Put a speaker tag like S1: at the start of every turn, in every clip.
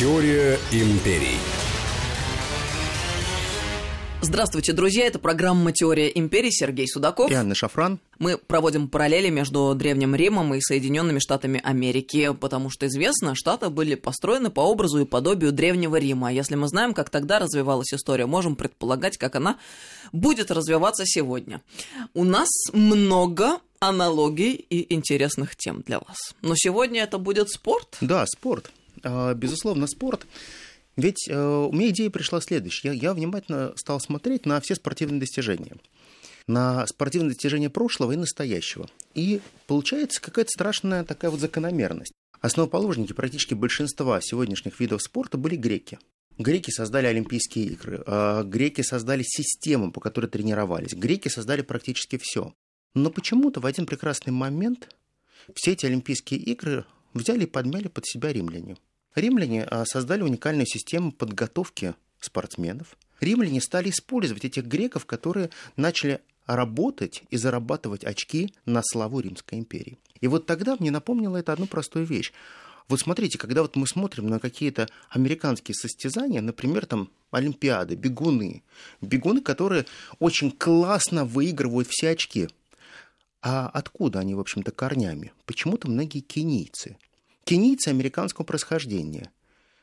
S1: Теория империй.
S2: Здравствуйте, друзья. Это программа «Теория империи». Сергей Судаков.
S3: И Анна Шафран.
S2: Мы проводим параллели между Древним Римом и Соединенными Штатами Америки, потому что известно, Штаты были построены по образу и подобию Древнего Рима. А если мы знаем, как тогда развивалась история, можем предполагать, как она будет развиваться сегодня. У нас много аналогий и интересных тем для вас. Но сегодня это будет спорт?
S3: Да, спорт. А, безусловно, спорт. Ведь э, у меня идея пришла следующая. Я, внимательно стал смотреть на все спортивные достижения. На спортивные достижения прошлого и настоящего. И получается какая-то страшная такая вот закономерность. Основоположники практически большинства сегодняшних видов спорта были греки. Греки создали Олимпийские игры, а греки создали систему, по которой тренировались, греки создали практически все. Но почему-то в один прекрасный момент все эти Олимпийские игры взяли и подмяли под себя римляне. Римляне а, создали уникальную систему подготовки спортсменов. Римляне стали использовать этих греков, которые начали работать и зарабатывать очки на славу Римской империи. И вот тогда мне напомнило это одну простую вещь. Вот смотрите, когда вот мы смотрим на какие-то американские состязания, например, там Олимпиады, бегуны, бегуны, которые очень классно выигрывают все очки. А откуда они, в общем-то, корнями? Почему-то многие кенийцы – Кенийцы американского происхождения.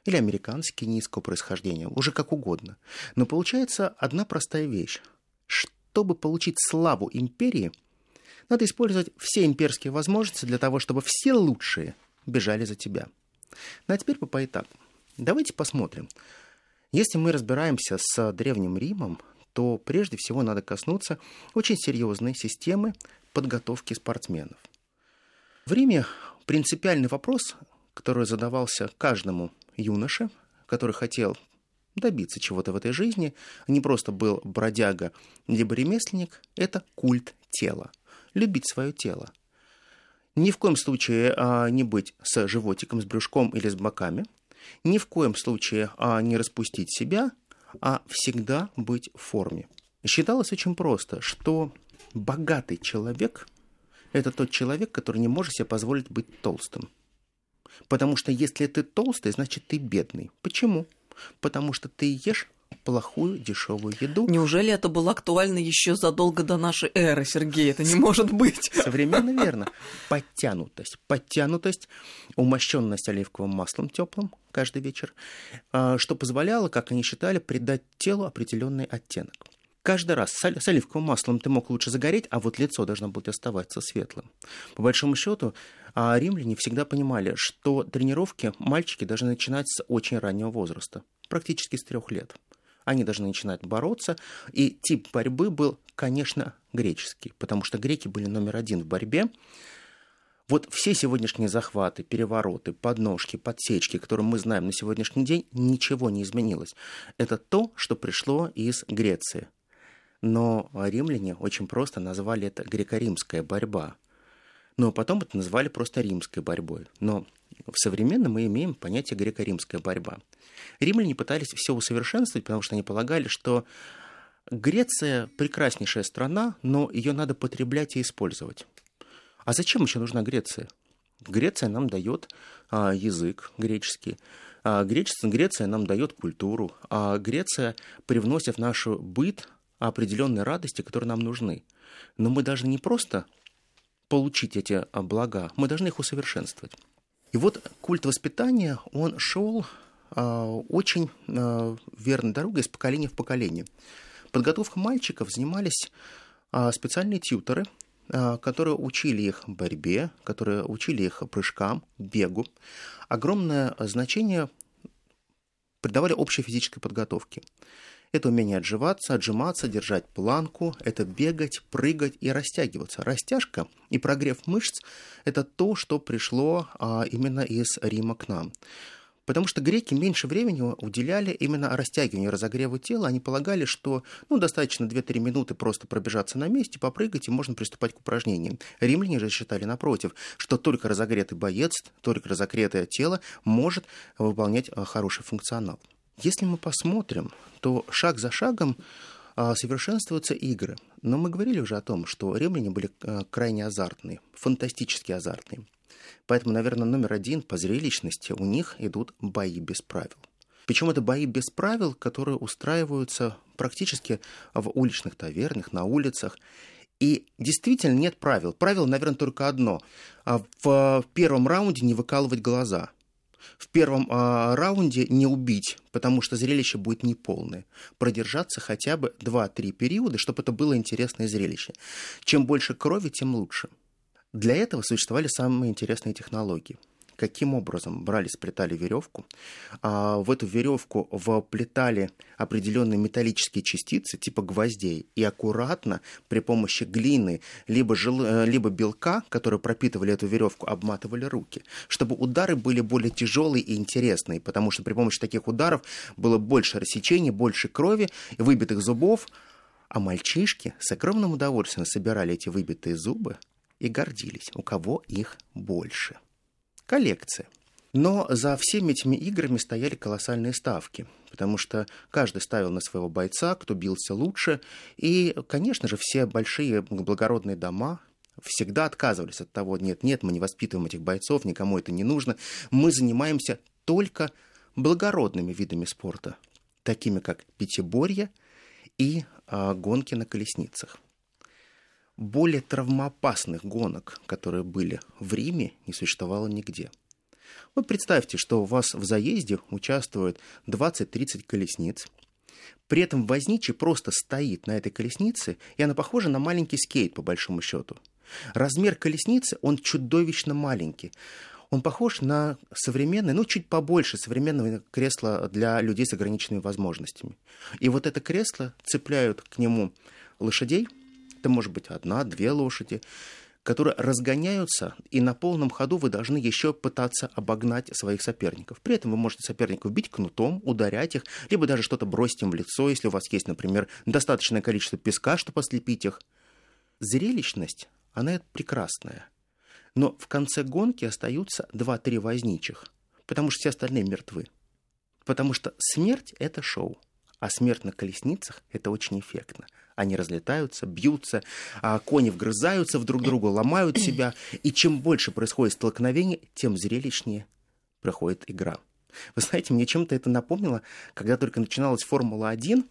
S3: Или американцы кенийского происхождения, уже как угодно. Но получается одна простая вещь. Чтобы получить славу империи, надо использовать все имперские возможности для того, чтобы все лучшие бежали за тебя. Ну а теперь по поэтапу. Давайте посмотрим. Если мы разбираемся с Древним Римом, то прежде всего надо коснуться очень серьезной системы подготовки спортсменов. В Риме принципиальный вопрос, который задавался каждому юноше, который хотел добиться чего-то в этой жизни, не просто был бродяга либо ремесленник, это культ тела. Любить свое тело. Ни в коем случае а, не быть с животиком, с брюшком или с боками. Ни в коем случае а, не распустить себя, а всегда быть в форме. Считалось очень просто, что богатый человек это тот человек, который не может себе позволить быть толстым. Потому что если ты толстый, значит ты бедный. Почему? Потому что ты ешь плохую дешевую еду.
S2: Неужели это было актуально еще задолго до нашей эры, Сергей? Это не может быть.
S3: Современно верно. Подтянутость. Подтянутость, умощенность оливковым маслом теплым каждый вечер, а, что позволяло, как они считали, придать телу определенный оттенок каждый раз с оливковым маслом ты мог лучше загореть, а вот лицо должно было оставаться светлым. По большому счету, а, римляне всегда понимали, что тренировки мальчики должны начинать с очень раннего возраста, практически с трех лет. Они должны начинать бороться, и тип борьбы был, конечно, греческий, потому что греки были номер один в борьбе. Вот все сегодняшние захваты, перевороты, подножки, подсечки, которые мы знаем на сегодняшний день, ничего не изменилось. Это то, что пришло из Греции. Но римляне очень просто назвали это греко-римская борьба. Но потом это назвали просто римской борьбой. Но в современном мы имеем понятие греко-римская борьба. Римляне пытались все усовершенствовать, потому что они полагали, что Греция прекраснейшая страна, но ее надо потреблять и использовать. А зачем еще нужна Греция? Греция нам дает а, язык греческий, а Греция, Греция нам дает культуру, а Греция привносит в наш быт определенной радости, которые нам нужны. Но мы должны не просто получить эти а, блага, мы должны их усовершенствовать. И вот культ воспитания, он шел а, очень а, верной дорогой из поколения в поколение. Подготовка мальчиков занимались специальные тьютеры, которые учили их борьбе, которые учили их прыжкам, бегу. Огромное значение придавали общей физической подготовке. Это умение отживаться, отжиматься, держать планку, это бегать, прыгать и растягиваться. Растяжка и прогрев мышц – это то, что пришло а, именно из Рима к нам. Потому что греки меньше времени уделяли именно растягиванию, разогреву тела. Они полагали, что ну, достаточно 2-3 минуты просто пробежаться на месте, попрыгать, и можно приступать к упражнениям. Римляне же считали напротив, что только разогретый боец, только разогретое тело может выполнять а, хороший функционал. Если мы посмотрим, то шаг за шагом а, совершенствуются игры. Но мы говорили уже о том, что римляне были а, крайне азартные, фантастически азартные. Поэтому, наверное, номер один по зрелищности у них идут бои без правил. Причем это бои без правил, которые устраиваются практически в уличных тавернах, на улицах. И действительно нет правил. Правило, наверное, только одно. А в первом раунде не выкалывать глаза. В первом а, раунде не убить, потому что зрелище будет неполное. Продержаться хотя бы 2-3 периода, чтобы это было интересное зрелище. Чем больше крови, тем лучше. Для этого существовали самые интересные технологии каким образом брали, сплетали веревку. А в эту веревку вплетали определенные металлические частицы типа гвоздей и аккуратно при помощи глины либо, жел... Э, либо белка, которые пропитывали эту веревку, обматывали руки, чтобы удары были более тяжелые и интересные, потому что при помощи таких ударов было больше рассечений, больше крови, выбитых зубов, а мальчишки с огромным удовольствием собирали эти выбитые зубы и гордились, у кого их больше коллекция. Но за всеми этими играми стояли колоссальные ставки, потому что каждый ставил на своего бойца, кто бился лучше. И, конечно же, все большие благородные дома всегда отказывались от того, нет, нет, мы не воспитываем этих бойцов, никому это не нужно. Мы занимаемся только благородными видами спорта, такими как пятиборье и а, гонки на колесницах. Более травмоопасных гонок, которые были в Риме, не существовало нигде. Вот представьте, что у вас в заезде участвует 20-30 колесниц, при этом возничий просто стоит на этой колеснице, и она похожа на маленький скейт, по большому счету. Размер колесницы, он чудовищно маленький. Он похож на современное, ну, чуть побольше современного кресла для людей с ограниченными возможностями. И вот это кресло цепляют к нему лошадей – это может быть одна-две лошади, которые разгоняются, и на полном ходу вы должны еще пытаться обогнать своих соперников. При этом вы можете соперников бить кнутом, ударять их, либо даже что-то бросить им в лицо, если у вас есть, например, достаточное количество песка, чтобы ослепить их. Зрелищность, она прекрасная. Но в конце гонки остаются два-три возничих, потому что все остальные мертвы. Потому что смерть – это шоу, а смерть на колесницах – это очень эффектно. Они разлетаются, бьются, а кони вгрызаются в друг друга, ломают себя. И чем больше происходит столкновений, тем зрелищнее проходит игра. Вы знаете, мне чем-то это напомнило, когда только начиналась Формула-1,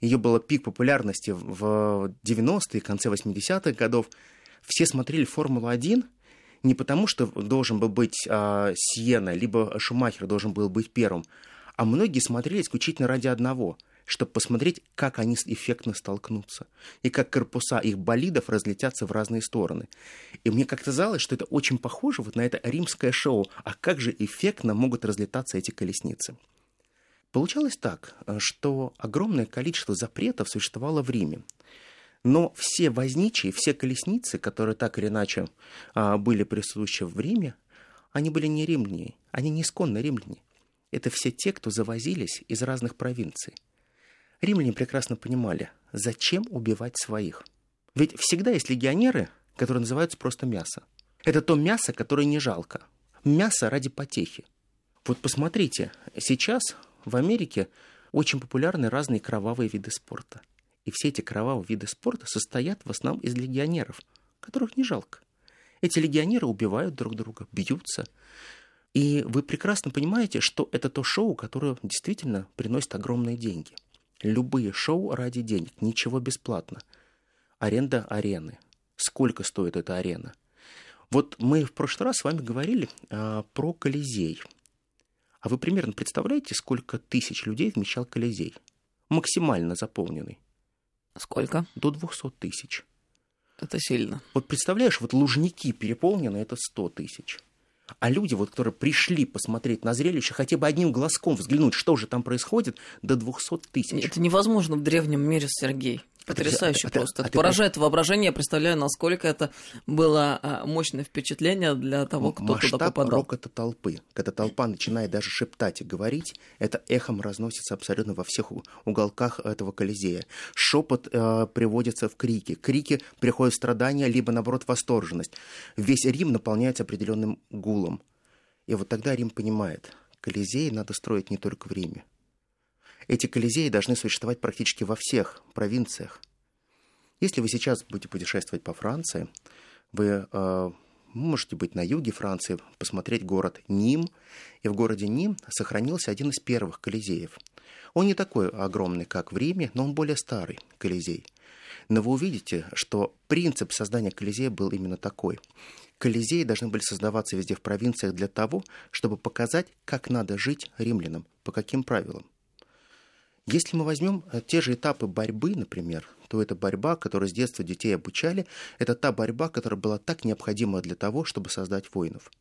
S3: ее был пик популярности в 90-е, конце 80-х годов. Все смотрели Формулу-1 не потому, что должен был быть э, Сиена, либо Шумахер должен был быть первым, а многие смотрели исключительно ради одного – чтобы посмотреть, как они эффектно столкнутся, и как корпуса их болидов разлетятся в разные стороны. И мне как-то казалось, что это очень похоже вот на это римское шоу, а как же эффектно могут разлетаться эти колесницы. Получалось так, что огромное количество запретов существовало в Риме. Но все возничие, все колесницы, которые так или иначе а, были присущи в Риме, они были не римляне, они не исконно римляне. Это все те, кто завозились из разных провинций. Римляне прекрасно понимали, зачем убивать своих. Ведь всегда есть легионеры, которые называются просто мясо. Это то мясо, которое не жалко. Мясо ради потехи. Вот посмотрите, сейчас в Америке очень популярны разные кровавые виды спорта. И все эти кровавые виды спорта состоят в основном из легионеров, которых не жалко. Эти легионеры убивают друг друга, бьются. И вы прекрасно понимаете, что это то шоу, которое действительно приносит огромные деньги – Любые шоу ради денег, ничего бесплатно. Аренда арены. Сколько стоит эта арена? Вот мы в прошлый раз с вами говорили а, про Колизей. А вы примерно представляете, сколько тысяч людей вмещал Колизей? Максимально заполненный.
S2: Сколько?
S3: До 200 тысяч.
S2: Это сильно.
S3: Вот представляешь, вот Лужники переполнены, это 100 тысяч. А люди, вот, которые пришли посмотреть на зрелище, хотя бы одним глазком взглянуть, что же там происходит, до 200 тысяч.
S2: Это невозможно в древнем мире, Сергей. Потрясающе это, просто. Это, это поражает ты... воображение. Я представляю, насколько это было а, мощное впечатление для того, кто
S3: Масштаб
S2: туда попадал.
S3: рокота толпы. Когда толпа начинает даже шептать и говорить, это эхом разносится абсолютно во всех уголках этого Колизея. Шепот э, приводится в крики. Крики приходят страдания, либо, наоборот, восторженность. Весь Рим наполняется определенным гулом. И вот тогда Рим понимает, Колизей надо строить не только в Риме. Эти колизеи должны существовать практически во всех провинциях. Если вы сейчас будете путешествовать по Франции, вы э, можете быть на юге Франции, посмотреть город Ним. И в городе Ним сохранился один из первых колизеев. Он не такой огромный, как в Риме, но он более старый колизей. Но вы увидите, что принцип создания колизея был именно такой. Колизеи должны были создаваться везде в провинциях для того, чтобы показать, как надо жить римлянам, по каким правилам. Если мы возьмем э, те же этапы борьбы, например, то это борьба, которую с детства детей обучали, это та борьба, которая была так необходима для того, чтобы создать воинов.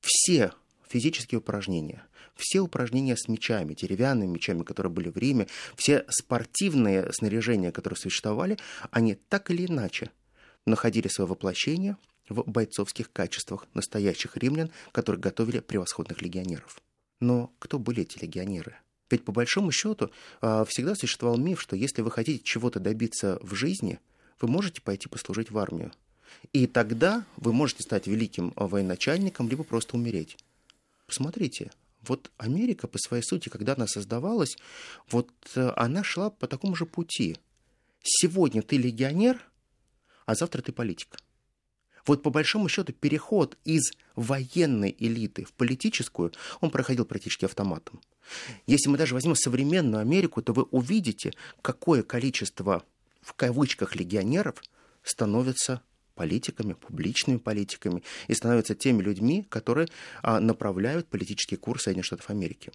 S3: Все физические упражнения, все упражнения с мечами, деревянными мечами, которые были в Риме, все спортивные снаряжения, которые существовали, они так или иначе находили свое воплощение в бойцовских качествах настоящих римлян, которые готовили превосходных легионеров. Но кто были эти легионеры? Ведь по большому счету а, всегда существовал миф, что если вы хотите чего-то добиться в жизни, вы можете пойти послужить в армию. И тогда вы можете стать великим военачальником, либо просто умереть. Посмотрите, вот Америка по своей сути, когда она создавалась, вот э, она шла по такому же пути. Сегодня ты легионер, а завтра ты политик. Вот по большому счету переход из военной элиты в политическую, он проходил практически автоматом. Если мы даже возьмем современную Америку, то вы увидите, какое количество в кавычках легионеров становится политиками, публичными политиками и становятся теми людьми, которые а, направляют политический курс Соединенных Штатов Америки.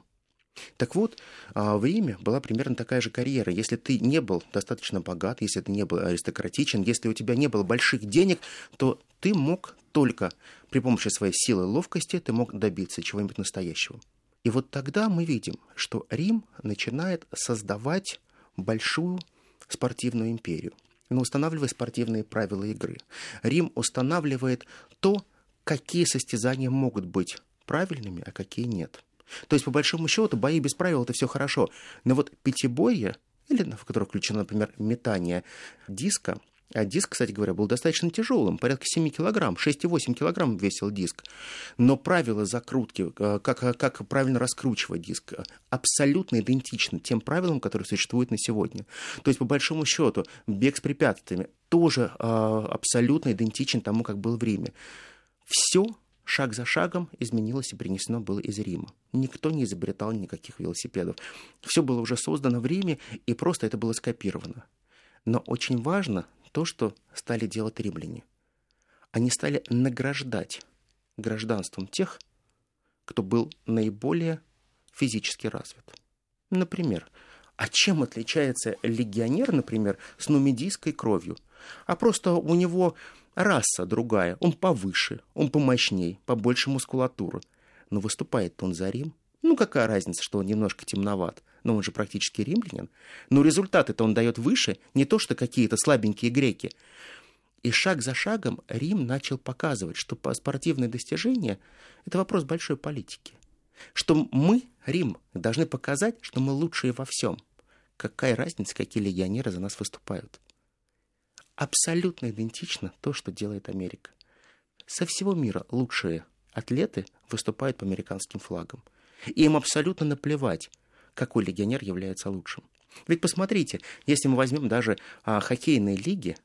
S3: Так вот, а, в Риме была примерно такая же карьера. Если ты не был достаточно богат, если ты не был аристократичен, если у тебя не было больших денег, то ты мог только при помощи своей силы и ловкости ты мог добиться чего-нибудь настоящего. И вот тогда мы видим, что Рим начинает создавать большую спортивную империю. Он устанавливает спортивные правила игры. Рим устанавливает то, какие состязания могут быть правильными, а какие нет. То есть, по большому счету, бои без правил это все хорошо. Но вот пятиборье, или в которое включено, например, метание диска, а диск, кстати говоря, был достаточно тяжелым, порядка 7 килограмм, 6,8 килограмм весил диск. Но правила закрутки, э, как, э, как правильно раскручивать диск, э, абсолютно идентичны тем правилам, которые существуют на сегодня. То есть, по большому счету, бег с препятствиями тоже абсолютно идентичен тому, как был в Риме. Все шаг за шагом изменилось и принесено было из Рима. Никто не изобретал никаких велосипедов. Все было уже создано в Риме, и просто это было скопировано. Но очень важно то, что стали делать римляне. Они стали награждать гражданством тех, кто был наиболее физически развит. Например, а чем отличается легионер, например, с нумидийской кровью? А просто у него раса другая, он повыше, он помощней, побольше мускулатуры. Но выступает он за Рим. Ну, какая разница, что он немножко темноват? но он же практически римлянин. Но результаты-то он дает выше, не то что какие-то слабенькие греки. И шаг за шагом Рим начал показывать, что спортивные достижения – это вопрос большой политики. Что мы, Рим, должны показать, что мы лучшие во всем. Какая разница, какие легионеры за нас выступают? Абсолютно идентично то, что делает Америка. Со всего мира лучшие атлеты выступают по американским флагам. И им абсолютно наплевать, какой легионер является лучшим. Ведь посмотрите, если мы возьмем даже а, хоккейные лиги,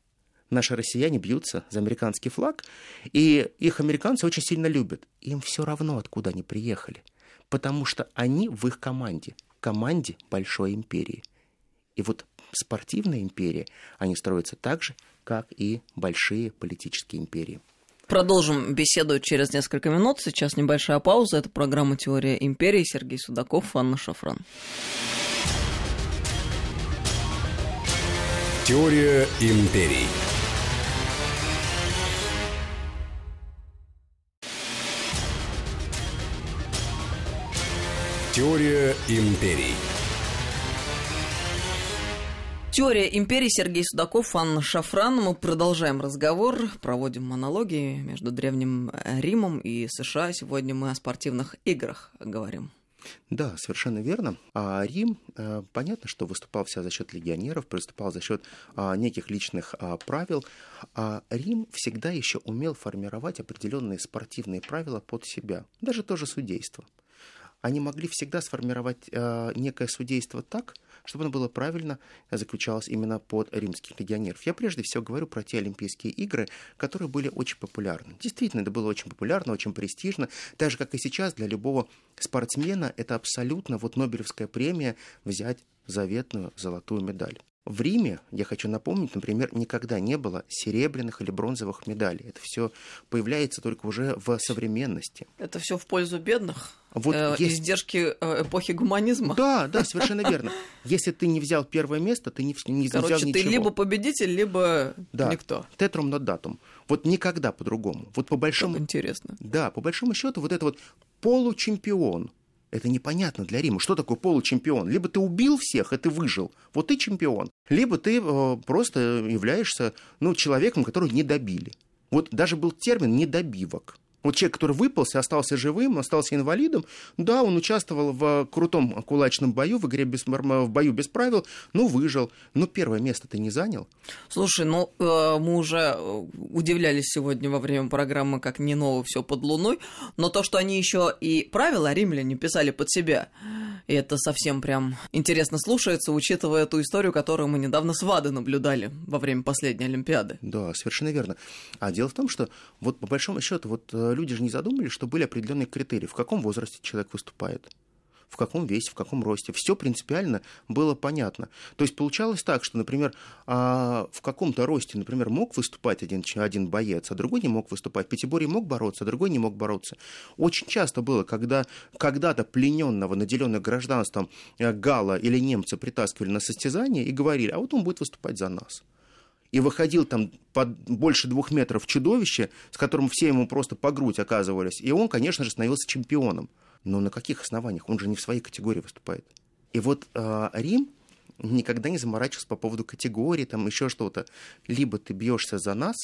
S3: наши россияне бьются за американский флаг, и их американцы очень сильно любят. Им все равно, откуда они приехали, потому что они в их команде, команде большой империи. И вот спортивная империя, они строятся так же, как и большие политические империи.
S2: Продолжим беседу через несколько минут. Сейчас небольшая пауза. Это программа «Теория империи». Сергей Судаков, Анна Шафран.
S1: Теория империй. Теория империй.
S2: Теория империи Сергей Судаков, Анна Шафран. Мы продолжаем разговор, проводим монологи между Древним Римом и США. Сегодня мы о спортивных играх говорим.
S3: Да, совершенно верно. А Рим, э, понятно, что выступал вся за счет легионеров, выступал за счет а, неких личных а, правил. А Рим всегда еще умел формировать определенные спортивные правила под себя, даже тоже судейство. Они могли всегда сформировать а, некое судейство так, чтобы оно было правильно заключалось именно под римских легионеров. Я прежде всего говорю про те Олимпийские игры, которые были очень популярны. Действительно, это было очень популярно, очень престижно. Так же, как и сейчас, для любого спортсмена это абсолютно вот Нобелевская премия взять заветную золотую медаль. В Риме, я хочу напомнить, например, никогда не было серебряных или бронзовых медалей. Это все появляется только уже в современности.
S2: Это все в пользу бедных? Вот э, есть... Издержки э, эпохи гуманизма?
S3: Да, да, совершенно верно. Если ты не взял первое место, ты не, не
S2: Короче,
S3: взял ничего.
S2: ты либо победитель, либо
S3: да.
S2: никто.
S3: Тетрум нот датум. Вот никогда по-другому. Вот по большому...
S2: Как интересно.
S3: Да, по большому счету вот это вот получемпион – это непонятно для Рима. Что такое получемпион? Либо ты убил всех, и ты выжил, вот ты чемпион. Либо ты э, просто являешься ну, человеком, которого не добили. Вот даже был термин «недобивок». Вот человек, который выпался, остался живым, остался инвалидом, да, он участвовал в крутом кулачном бою, в игре без, в бою без правил, ну, выжил. Но первое место ты не занял.
S2: Слушай, ну, э, мы уже э, удивлялись сегодня во время программы, как не ново все под луной, но то, что они еще и правила римляне писали под себя, и это совсем прям интересно слушается, учитывая ту историю, которую мы недавно с Вады наблюдали во время последней Олимпиады.
S3: Да, совершенно верно. А дело в том, что вот по большому счету вот э, люди же не задумались, что были определенные критерии, в каком возрасте человек выступает в каком весе, в каком росте. Все принципиально было понятно. То есть получалось так, что, например, а, в каком-то росте, например, мог выступать один, один боец, а другой не мог выступать. В пятиборье мог бороться, а другой не мог бороться. Очень часто было, когда когда-то плененного, наделенного гражданством э, Гала или немца притаскивали на состязание и говорили, а вот он будет выступать за нас и выходил там под больше двух метров чудовище, с которым все ему просто по грудь оказывались. И он, конечно же, становился чемпионом. Но на каких основаниях? Он же не в своей категории выступает. И вот э, Рим никогда не заморачивался по поводу категории, там еще что-то. Либо ты бьешься за нас,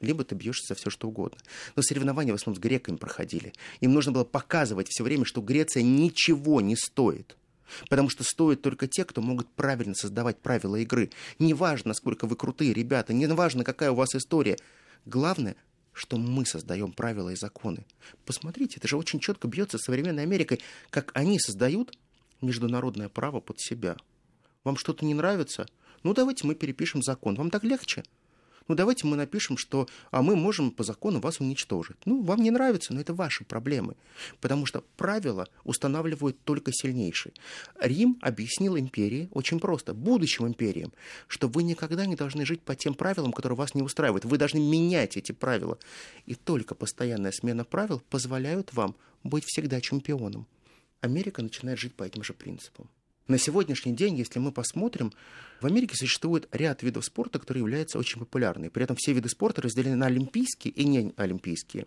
S3: либо ты бьешься за все что угодно. Но соревнования в основном с греками проходили. Им нужно было показывать все время, что Греция ничего не стоит. Потому что стоят только те, кто могут правильно создавать правила игры. Неважно, насколько вы крутые ребята, неважно, какая у вас история. Главное, что мы создаем правила и законы. Посмотрите, это же очень четко бьется с современной Америкой, как они создают международное право под себя. Вам что-то не нравится? Ну, давайте мы перепишем закон. Вам так легче? Ну давайте мы напишем, что а мы можем по закону вас уничтожить. Ну, вам не нравится, но это ваши проблемы. Потому что правила устанавливают только сильнейшие. Рим объяснил империи очень просто, будущим империям, что вы никогда не должны жить по тем правилам, которые вас не устраивают. Вы должны менять эти правила. И только постоянная смена правил позволяет вам быть всегда чемпионом. Америка начинает жить по этим же принципам. На сегодняшний день, если мы посмотрим, в Америке существует ряд видов спорта, которые являются очень популярными. При этом все виды спорта разделены на олимпийские и не олимпийские.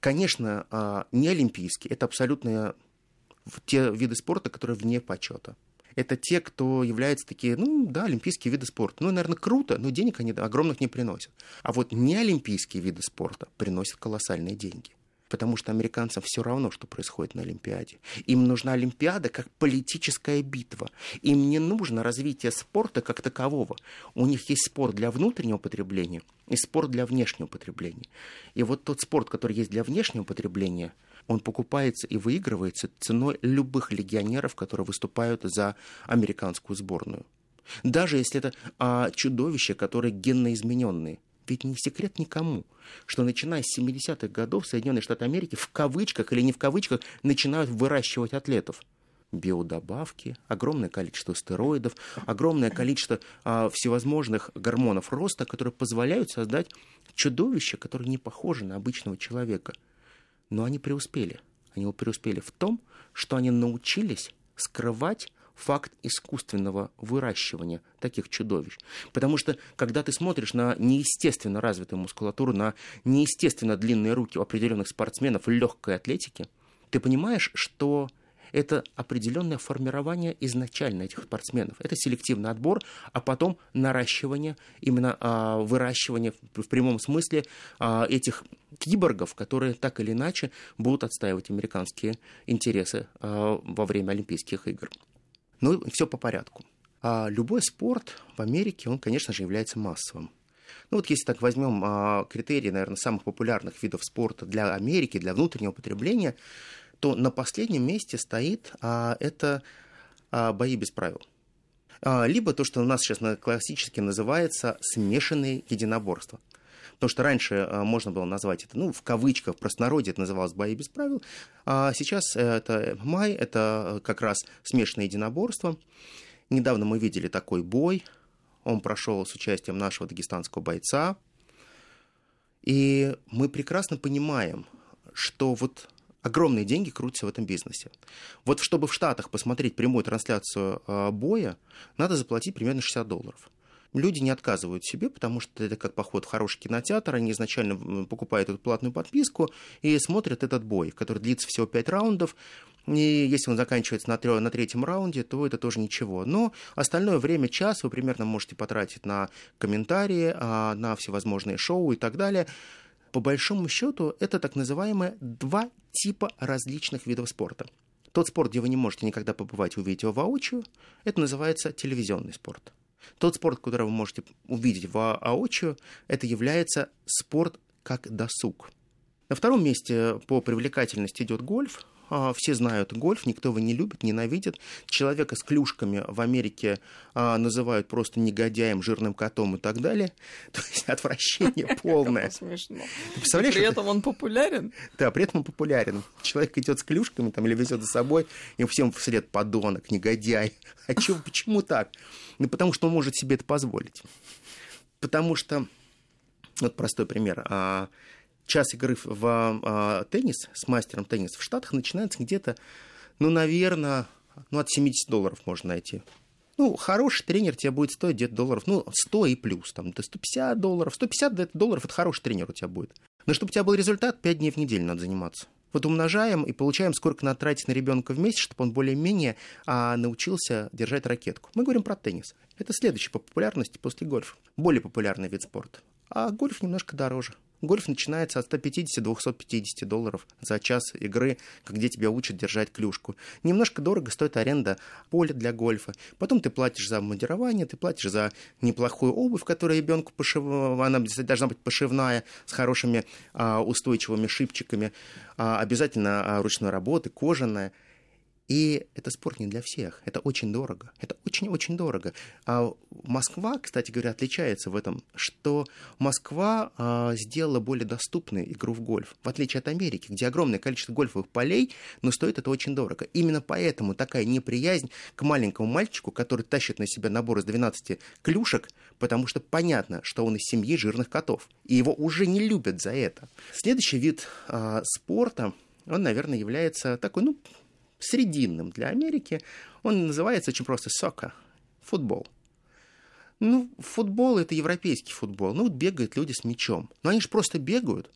S3: Конечно, а, не олимпийские – это абсолютно те виды спорта, которые вне почета. Это те, кто являются такие, ну да, олимпийские виды спорта. Ну, наверное, круто, но денег они огромных не приносят. А вот не олимпийские виды спорта приносят колоссальные деньги потому что американцам все равно, что происходит на Олимпиаде. Им нужна Олимпиада как политическая битва. Им не нужно развитие спорта как такового. У них есть спорт для внутреннего потребления и спорт для внешнего потребления. И вот тот спорт, который есть для внешнего потребления, он покупается и выигрывается ценой любых легионеров, которые выступают за американскую сборную. Даже если это а, чудовища, которые генно измененные. Ведь не секрет никому, что начиная с 70-х годов Соединенные Штаты Америки в кавычках или не в кавычках начинают выращивать атлетов биодобавки, огромное количество стероидов, огромное количество а, всевозможных гормонов роста, которые позволяют создать чудовище, которое не похоже на обычного человека. Но они преуспели. Они преуспели в том, что они научились скрывать факт искусственного выращивания таких чудовищ. Потому что, когда ты смотришь на неестественно развитую мускулатуру, на неестественно длинные руки у определенных спортсменов легкой атлетики, ты понимаешь, что это определенное формирование изначально этих спортсменов. Это селективный отбор, а потом наращивание, именно а, выращивание в, в прямом смысле а, этих киборгов, которые так или иначе будут отстаивать американские интересы а, во время Олимпийских игр. Ну, все по порядку. А любой спорт в Америке, он, конечно же, является массовым. Ну вот если так возьмем а, критерии, наверное, самых популярных видов спорта для Америки, для внутреннего потребления, то на последнем месте стоит а, это а, бои без правил. а, либо то, что у нас сейчас классически называется смешанные единоборства. Потому что раньше а, можно было назвать это, ну, в кавычках, в простонародье это называлось бои без правил, а сейчас это май, это как раз смешанное единоборство. Недавно мы видели такой бой, он прошел с участием нашего дагестанского бойца, и мы прекрасно понимаем, что вот огромные деньги крутятся в этом бизнесе. Вот чтобы в Штатах посмотреть прямую трансляцию э, боя, надо заплатить примерно 60 долларов. Люди не отказывают себе, потому что это как поход в хороший кинотеатр. Они изначально покупают эту платную подписку и смотрят этот бой, который длится всего 5 раундов. И если он заканчивается на, трё- на третьем раунде, то это тоже ничего. Но остальное время, час, вы примерно можете потратить на комментарии, а, на всевозможные шоу и так далее по большому счету, это так называемые два типа различных видов спорта. Тот спорт, где вы не можете никогда побывать и увидеть его воочию, это называется телевизионный спорт. Тот спорт, который вы можете увидеть воочию, это является спорт как досуг. На втором месте по привлекательности идет гольф, а, все знают гольф, никто его не любит, ненавидит. Человека с клюшками в Америке а, называют просто негодяем, жирным котом и так далее. То есть отвращение полное.
S2: Смешно. При этом он популярен?
S3: Да, при этом он популярен. Человек идет с клюшками там, или везет за собой, и всем вслед подонок, негодяй. А чё, почему так? Ну, потому что он может себе это позволить. Потому что, вот простой пример, а, час игры в а, теннис с мастером тенниса в Штатах начинается где-то, ну, наверное, ну, от 70 долларов можно найти. Ну, хороший тренер тебе будет стоить где-то долларов, ну, 100 и плюс, там, до 150 долларов. 150 долларов – это хороший тренер у тебя будет. Но чтобы у тебя был результат, 5 дней в неделю надо заниматься. Вот умножаем и получаем, сколько надо тратить на ребенка в месяц, чтобы он более-менее а, научился держать ракетку. Мы говорим про теннис. Это следующий по популярности после гольфа. Более популярный вид спорта. А гольф немножко дороже. Гольф начинается от 150-250 долларов за час игры, где тебя учат держать клюшку. Немножко дорого стоит аренда поля для гольфа. Потом ты платишь за модерование, ты платишь за неплохую обувь, которая ребенку пошив... она должна быть пошивная, с хорошими а, устойчивыми шипчиками. А, обязательно а, ручной работы, кожаная. И это спорт не для всех. Это очень дорого. Это очень-очень дорого. А Москва, кстати говоря, отличается в этом, что Москва а, сделала более доступной игру в гольф, в отличие от Америки, где огромное количество гольфовых полей, но стоит это очень дорого. Именно поэтому такая неприязнь к маленькому мальчику, который тащит на себя набор из 12 клюшек, потому что понятно, что он из семьи жирных котов. И его уже не любят за это. Следующий вид а, спорта, он, наверное, является такой, ну, срединным для Америки. Он называется очень просто сокка, футбол. Ну, футбол это европейский футбол. Ну, вот бегают люди с мячом. Но они же просто бегают.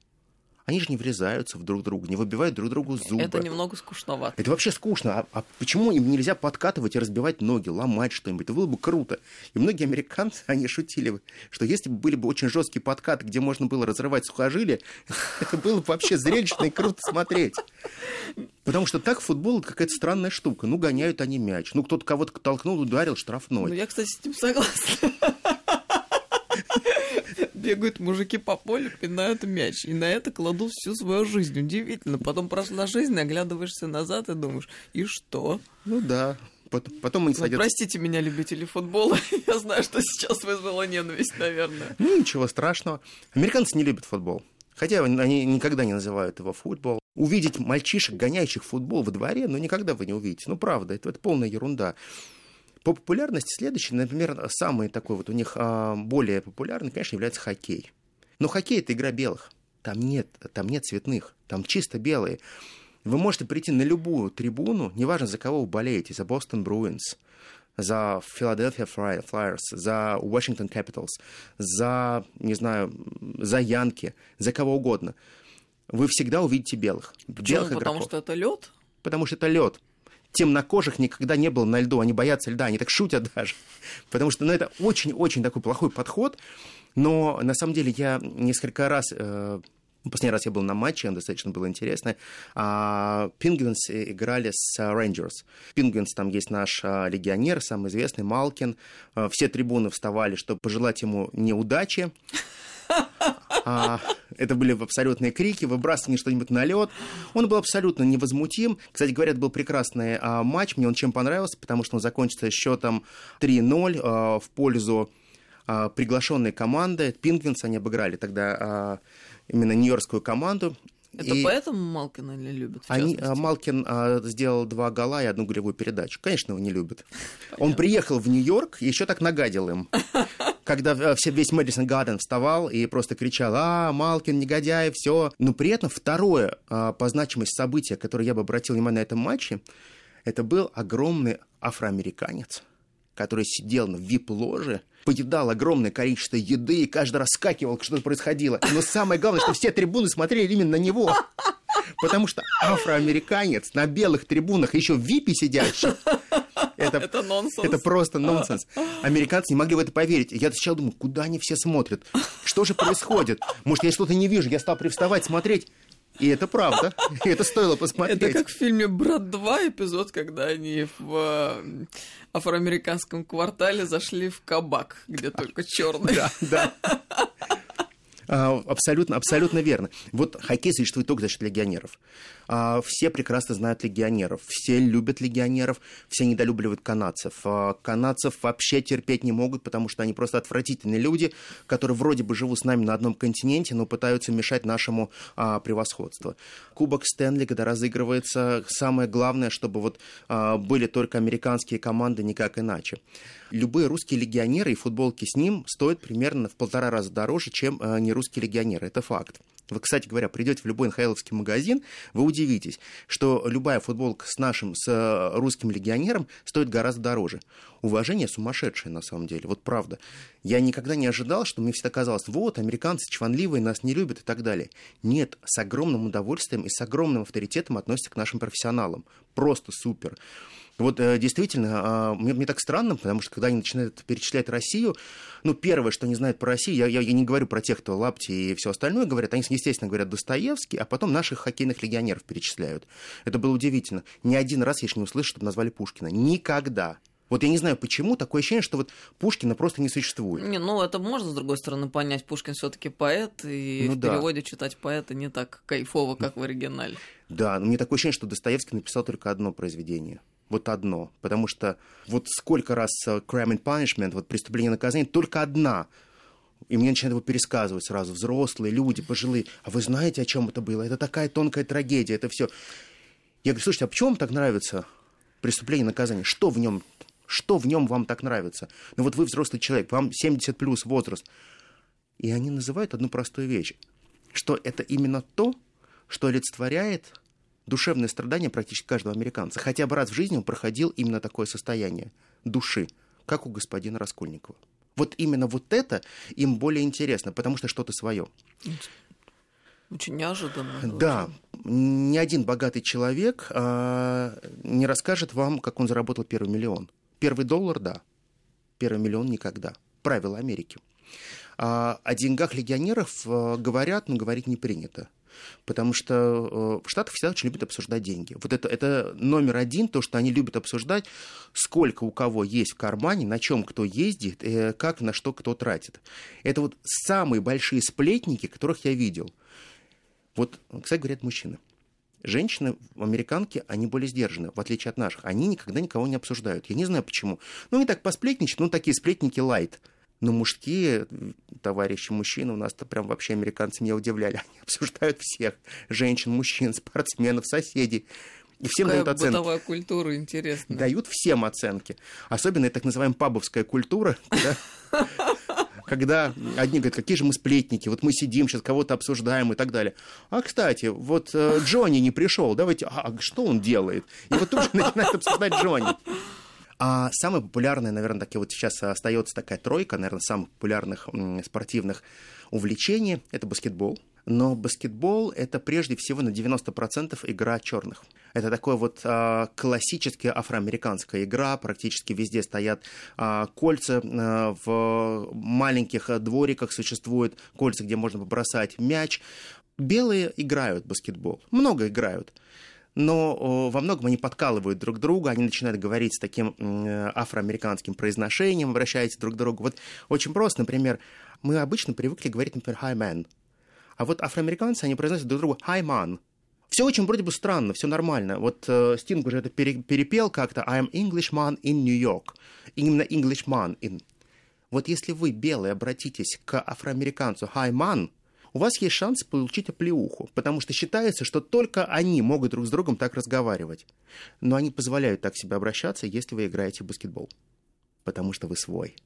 S3: Они же не врезаются в друг друга, не выбивают друг другу зубы.
S2: Это немного скучновато.
S3: Это вообще скучно. А, а почему им нельзя подкатывать и разбивать ноги, ломать что-нибудь? Это было бы круто. И многие американцы, они шутили, что если бы были бы очень жесткие подкаты, где можно было разрывать сухожилия, это было бы вообще зрелищно и круто смотреть. Потому что так футбол это какая-то странная штука. Ну, гоняют они мяч. Ну, кто-то кого-то толкнул, ударил, штрафной.
S2: Ну, я, кстати, с этим согласна бегают мужики по полю, пинают мяч. И на это кладут всю свою жизнь. Удивительно. Потом прошла жизнь, оглядываешься назад и думаешь, и что?
S3: Ну да. Потом они
S2: садятся... Простите меня, любители футбола. Я знаю, что сейчас вызвало ненависть, наверное.
S3: Ну, ничего страшного. Американцы не любят футбол. Хотя они никогда не называют его футбол. Увидеть мальчишек, гоняющих футбол во дворе, ну, никогда вы не увидите. Ну, правда, это, это полная ерунда. По популярности следующий, например, самый такой вот у них а, более популярный, конечно, является хоккей. Но хоккей это игра белых. Там нет, там нет цветных, там чисто белые. Вы можете прийти на любую трибуну, неважно, за кого вы болеете, за Бостон Bruins, за Philadelphia Flyers, за Washington Capitals, за, не знаю, за Янки, за кого угодно. Вы всегда увидите белых.
S2: Почему?
S3: Белых
S2: Потому
S3: игроков.
S2: что это лед?
S3: Потому что это лед темнокожих никогда не было на льду, они боятся льда, они так шутят даже, потому что ну, это очень-очень такой плохой подход, но на самом деле я несколько раз э, Последний раз я был на матче, он достаточно было интересно. Пингвинс играли с Рейнджерс. Пингвинс, там есть наш а, легионер, самый известный, Малкин. Все трибуны вставали, чтобы пожелать ему неудачи. А, Это были абсолютные крики, выбрасывание что-нибудь на лед. Он был абсолютно невозмутим. Кстати говоря, это был прекрасный а, матч. Мне он чем понравился, потому что он закончится счетом 3-0 а, в пользу а, приглашенной команды. Пингвинс они обыграли тогда а, именно нью-йоркскую команду.
S2: Это и поэтому Малкина не любят?
S3: Они, а, Малкин а, сделал два гола и одну голевую передачу. Конечно, его не любят. Понятно. Он приехал в Нью-Йорк и еще так нагадил им. Когда э, все, весь Мэдисон Гарден вставал и просто кричал, а, Малкин, негодяй, все. Но при этом второе а, по значимости событие, которое я бы обратил внимание на этом матче, это был огромный афроамериканец, который сидел на вип-ложе поедал огромное количество еды и каждый раз скакивал, что-то происходило. Но самое главное, что все трибуны смотрели именно на него. Потому что афроамериканец на белых трибунах, еще в ВИПе сидящий, это,
S2: это нонсенс.
S3: Это просто нонсенс. Американцы не могли в это поверить. Я сначала думаю, куда они все смотрят? Что же происходит? Может, я что-то не вижу? Я стал привставать, смотреть. И это правда. И это стоило посмотреть.
S2: Это как в фильме «Брат 2» эпизод, когда они в э, афроамериканском квартале зашли в кабак, где только черный.
S3: Да, да. А, абсолютно, абсолютно верно. Вот хоккей существует только за счет легионеров. А, все прекрасно знают легионеров, все любят легионеров, все недолюбливают канадцев. А, канадцев вообще терпеть не могут, потому что они просто отвратительные люди, которые вроде бы живут с нами на одном континенте, но пытаются мешать нашему превосходству. Кубок Стэнли, когда разыгрывается, самое главное, чтобы вот были только американские команды, никак иначе любые русские легионеры и футболки с ним стоят примерно в полтора раза дороже, чем э, не русские легионеры. Это факт. Вы, кстати говоря, придете в любой НХЛовский магазин, вы удивитесь, что любая футболка с нашим, с э, русским легионером стоит гораздо дороже. Уважение сумасшедшее, на самом деле, вот правда. Я никогда не ожидал, что мне всегда казалось, вот, американцы чванливые, нас не любят и так далее. Нет, с огромным удовольствием и с огромным авторитетом относятся к нашим профессионалам. Просто супер. Вот э, действительно, а, мне, мне так странно, потому что когда они начинают перечислять Россию, ну, первое, что они знают про Россию, я, я, я не говорю про тех, кто лапти и все остальное говорят, они, естественно, говорят Достоевский, а потом наших хоккейных легионеров перечисляют. Это было удивительно. Ни один раз я еще не услышал, чтобы назвали Пушкина. Никогда. Вот я не знаю, почему такое ощущение, что вот Пушкина просто не существует.
S2: Не, ну это можно, с другой стороны, понять. Пушкин все таки поэт, и ну, в да. переводе читать поэта не так кайфово, как в оригинале.
S3: Да, но мне такое ощущение, что Достоевский написал только одно произведение вот одно. Потому что вот сколько раз э, crime and punishment, вот преступление и наказание, только одна. И мне начинают его пересказывать сразу взрослые люди, пожилые. А вы знаете, о чем это было? Это такая тонкая трагедия, это все. Я говорю, слушайте, а почему вам так нравится преступление и наказание? Что в нем? Что в нем вам так нравится? Ну вот вы взрослый человек, вам 70 плюс возраст. И они называют одну простую вещь, что это именно то, что олицетворяет душевное страдание практически каждого американца. Хотя бы раз в жизни он проходил именно такое состояние души, как у господина Раскольникова. Вот именно вот это им более интересно, потому что что-то свое.
S2: Очень неожиданно.
S3: Да, ни один богатый человек а, не расскажет вам, как он заработал первый миллион. Первый доллар, да. Первый миллион никогда. Правила Америки. А, о деньгах легионеров а, говорят, но говорить не принято потому что э, в Штатах всегда очень любят обсуждать деньги. Вот это, это номер один, то, что они любят обсуждать, сколько у кого есть в кармане, на чем кто ездит, э, как на что кто тратит. Это вот самые большие сплетники, которых я видел. Вот, кстати, говорят мужчины. Женщины, американки, они более сдержаны, в отличие от наших. Они никогда никого не обсуждают. Я не знаю почему. Ну, они так посплетничают, ну, такие сплетники лайт. Но мужские товарищи мужчины у нас-то прям вообще американцы меня удивляли. Они обсуждают всех. Женщин, мужчин, спортсменов, соседей.
S2: И всем Какая дают оценки. бытовая культура интересная.
S3: Дают всем оценки. Особенно так называемая пабовская культура, когда одни говорят, какие же мы сплетники, вот мы сидим сейчас, кого-то обсуждаем и так далее. А, кстати, вот э, Джонни не пришел, давайте, а что он делает? И вот тут же начинают обсуждать Джонни. А самая популярная, наверное, так и вот сейчас остается такая тройка, наверное, самых популярных спортивных увлечений – это баскетбол. Но баскетбол – это прежде всего на 90% игра черных. Это такой вот а, классическая афроамериканская игра. Практически везде стоят а, кольца. А, в маленьких двориках существуют кольца, где можно побросать мяч. Белые играют баскетбол. Много играют но во многом они подкалывают друг друга, они начинают говорить с таким афроамериканским произношением, обращаясь друг к другу. Вот очень просто, например, мы обычно привыкли говорить, например, hi man, А вот афроамериканцы, они произносят друг другу «Hi, man». Все очень вроде бы странно, все нормально. Вот э, Стинг уже это пере, перепел как-то «I am Englishman in New York». Именно Englishman in. Вот если вы, белый, обратитесь к афроамериканцу «Hi, man», у вас есть шанс получить оплеуху, потому что считается, что только они могут друг с другом так разговаривать. Но они позволяют так себя обращаться, если вы играете в баскетбол. Потому что вы свой.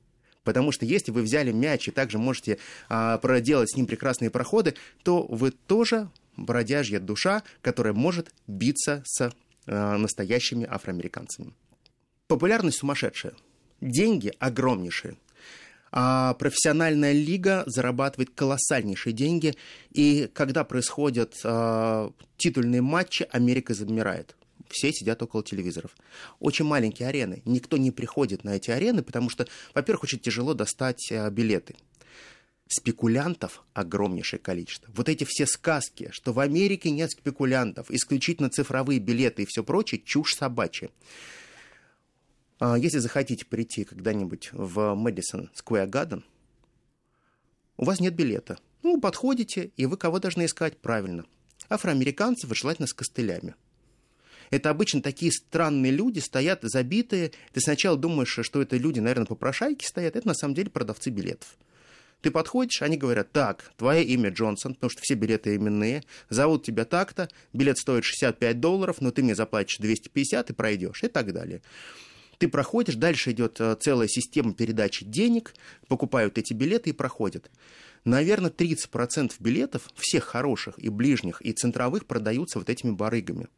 S3: Потому что если вы взяли мяч и также можете а, проделать с ним прекрасные проходы, то вы тоже бродяжья душа, которая может биться с а, настоящими афроамериканцами. Популярность сумасшедшая. Деньги огромнейшие а профессиональная лига зарабатывает колоссальнейшие деньги, и когда происходят а, титульные матчи, Америка замирает. Все сидят около телевизоров. Очень маленькие арены. Никто не приходит на эти арены, потому что, во-первых, очень тяжело достать а, билеты. Спекулянтов огромнейшее количество. Вот эти все сказки, что в Америке нет спекулянтов, исключительно цифровые билеты и все прочее, чушь собачья. А, если захотите прийти когда-нибудь в Мэдисон Square Garden, у вас нет билета. Ну, подходите, и вы кого должны искать? Правильно. Афроамериканцев, желательно с костылями. Это обычно такие странные люди, стоят забитые. Ты сначала думаешь, что это люди, наверное, попрошайки стоят. Это на самом деле продавцы билетов. Ты подходишь, они говорят, так, твое имя Джонсон, потому что все билеты именные, зовут тебя так-то, билет стоит 65 долларов, но ты мне заплатишь 250 и пройдешь, и так далее. Ты проходишь, дальше идет э, целая система передачи денег, покупают эти билеты и проходят. Наверное, 30% билетов, всех хороших и ближних, и центровых, продаются вот этими барыгами.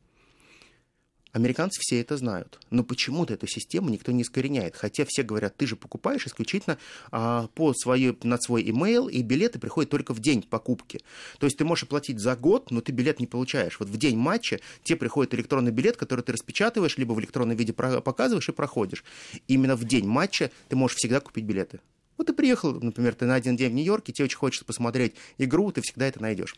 S3: Американцы все это знают. Но почему-то эту систему никто не искореняет. Хотя все говорят, ты же покупаешь исключительно а, по свою, на свой имейл, и билеты приходят только в день покупки. То есть ты можешь оплатить за год, но ты билет не получаешь. Вот в день матча тебе приходит электронный билет, который ты распечатываешь, либо в электронном виде показываешь и проходишь. Именно в день матча ты можешь всегда купить билеты. Вот ты приехал, например, ты на один день в Нью-Йорке, тебе очень хочется посмотреть игру, ты всегда это найдешь.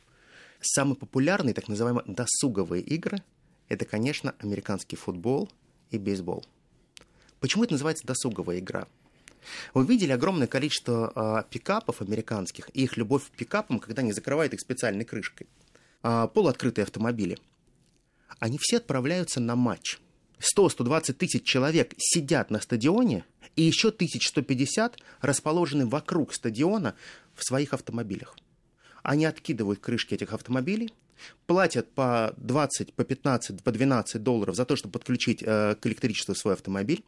S3: Самые популярные, так называемые досуговые игры – это, конечно, американский футбол и бейсбол. Почему это называется досуговая игра? Вы видели огромное количество э, пикапов американских и их любовь к пикапам, когда они закрывают их специальной крышкой. Э, полуоткрытые автомобили. Они все отправляются на матч. 100-120 тысяч человек сидят на стадионе, и еще 1150 расположены вокруг стадиона в своих автомобилях. Они откидывают крышки этих автомобилей, платят по 20, по 15, по 12 долларов за то, чтобы подключить э, к электричеству свой автомобиль,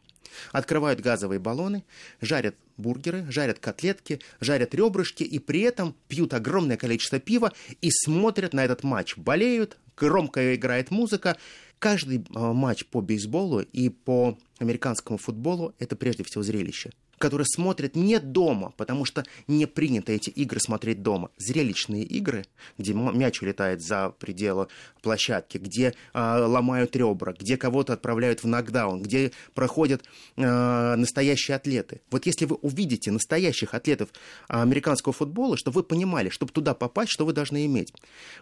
S3: открывают газовые баллоны, жарят бургеры, жарят котлетки, жарят ребрышки и при этом пьют огромное количество пива и смотрят на этот матч, болеют, громко играет музыка. Каждый э, матч по бейсболу и по американскому футболу это прежде всего зрелище которые смотрят не дома, потому что не принято эти игры смотреть дома. Зрелищные игры, где мяч улетает за пределы площадки, где э, ломают ребра, где кого-то отправляют в нокдаун, где проходят э, настоящие атлеты. Вот если вы увидите настоящих атлетов американского футбола, чтобы вы понимали, чтобы туда попасть, что вы должны иметь.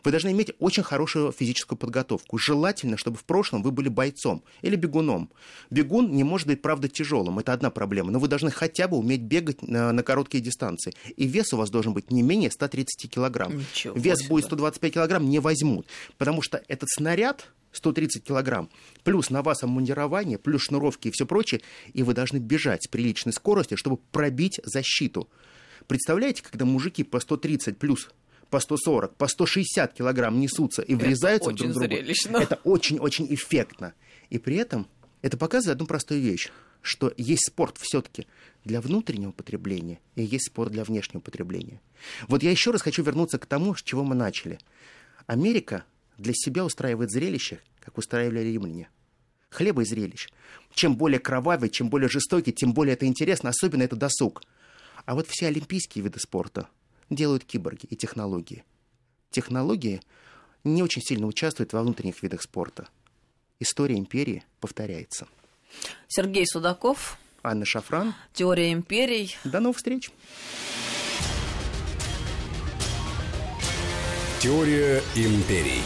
S3: Вы должны иметь очень хорошую физическую подготовку. Желательно, чтобы в прошлом вы были бойцом или бегуном. Бегун не может быть, правда, тяжелым. Это одна проблема. Но вы должны хотеть хотя бы уметь бегать на, на короткие дистанции. И вес у вас должен быть не менее 130 килограмм. Ничего вес себе. будет 125 килограмм, не возьмут. Потому что этот снаряд 130 килограмм, плюс на вас обмундирование, плюс шнуровки и все прочее, и вы должны бежать с приличной скоростью, чтобы пробить защиту. Представляете, когда мужики по 130 плюс по 140, по 160 килограмм несутся и врезаются
S2: это
S3: друг в друга. Это очень-очень эффектно. И при этом это показывает одну простую вещь что есть спорт все-таки для внутреннего потребления и есть спорт для внешнего потребления. Вот я еще раз хочу вернуться к тому, с чего мы начали. Америка для себя устраивает зрелище, как устраивали римляне. Хлеба и зрелищ. Чем более кровавый, чем более жестокий, тем более это интересно, особенно это досуг. А вот все олимпийские виды спорта делают киборги и технологии. Технологии не очень сильно участвуют во внутренних видах спорта. История империи повторяется.
S2: Сергей Судаков.
S3: Анна Шафран.
S2: Теория империй.
S3: До новых встреч.
S1: Теория империй.